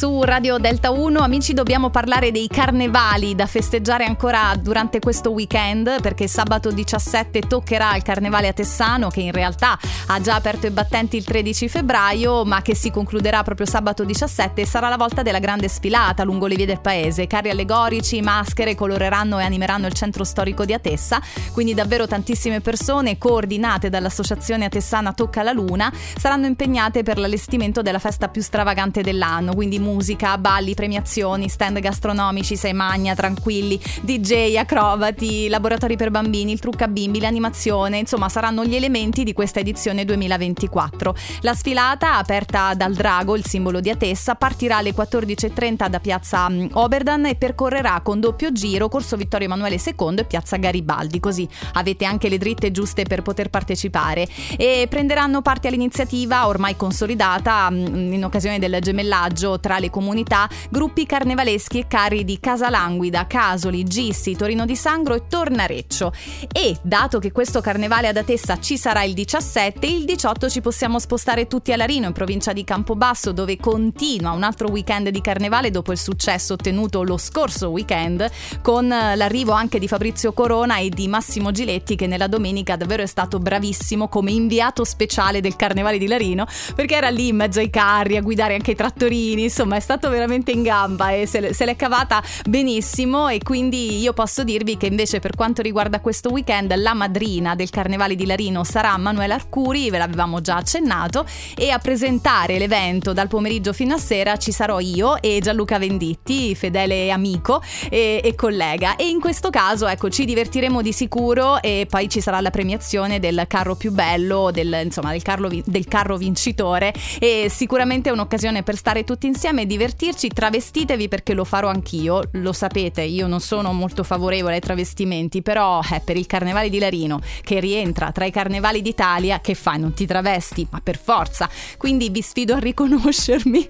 su Radio Delta 1. Amici, dobbiamo parlare dei carnevali da festeggiare ancora durante questo weekend perché sabato 17 toccherà il carnevale a Tessano che in realtà ha già aperto i battenti il 13 febbraio ma che si concluderà proprio sabato 17 e sarà la volta della grande sfilata lungo le vie del paese. Carri allegorici, maschere coloreranno e animeranno il centro storico di Atessa, quindi davvero tantissime persone coordinate dall'associazione Atessana Tocca la Luna saranno impegnate per l'allestimento della festa più stravagante dell'anno, quindi musica, balli, premiazioni, stand gastronomici, sei magna, tranquilli, DJ, acrobati, laboratori per bambini, il trucca bimbi, l'animazione, insomma saranno gli elementi di questa edizione 2024. La sfilata, aperta dal drago, il simbolo di Atessa, partirà alle 14.30 da piazza Oberdan e percorrerà con doppio giro Corso Vittorio Emanuele II e piazza Garibaldi, così avete anche le dritte giuste per poter partecipare e prenderanno parte all'iniziativa ormai consolidata in occasione del gemellaggio tra le comunità gruppi carnevaleschi e carri di Casalanguida, Casoli, Gissi, Torino di Sangro e Tornareccio. E dato che questo carnevale ad Atessa ci sarà il 17, il 18 ci possiamo spostare tutti a Larino in provincia di Campobasso dove continua un altro weekend di carnevale dopo il successo ottenuto lo scorso weekend con l'arrivo anche di Fabrizio Corona e di Massimo Giletti che nella domenica davvero è stato bravissimo come inviato speciale del carnevale di Larino perché era lì in mezzo ai carri a guidare anche i trattorini, insomma è stato veramente in gamba e se, se l'è cavata benissimo e quindi io posso dirvi che invece per quanto riguarda questo weekend la madrina del Carnevale di Larino sarà Manuela Arcuri, ve l'avevamo già accennato, e a presentare l'evento dal pomeriggio fino a sera ci sarò io e Gianluca Venditti, fedele amico e, e collega. E in questo caso ecco ci divertiremo di sicuro e poi ci sarà la premiazione del carro più bello, del, insomma del, carro, del carro vincitore e sicuramente è un'occasione per stare tutti insieme e divertirci, travestitevi perché lo farò anch'io, lo sapete, io non sono molto favorevole ai travestimenti, però eh, per il carnevale di Larino, che rientra tra i carnevali d'Italia, che fai? Non ti travesti? Ma per forza! Quindi vi sfido a riconoscermi.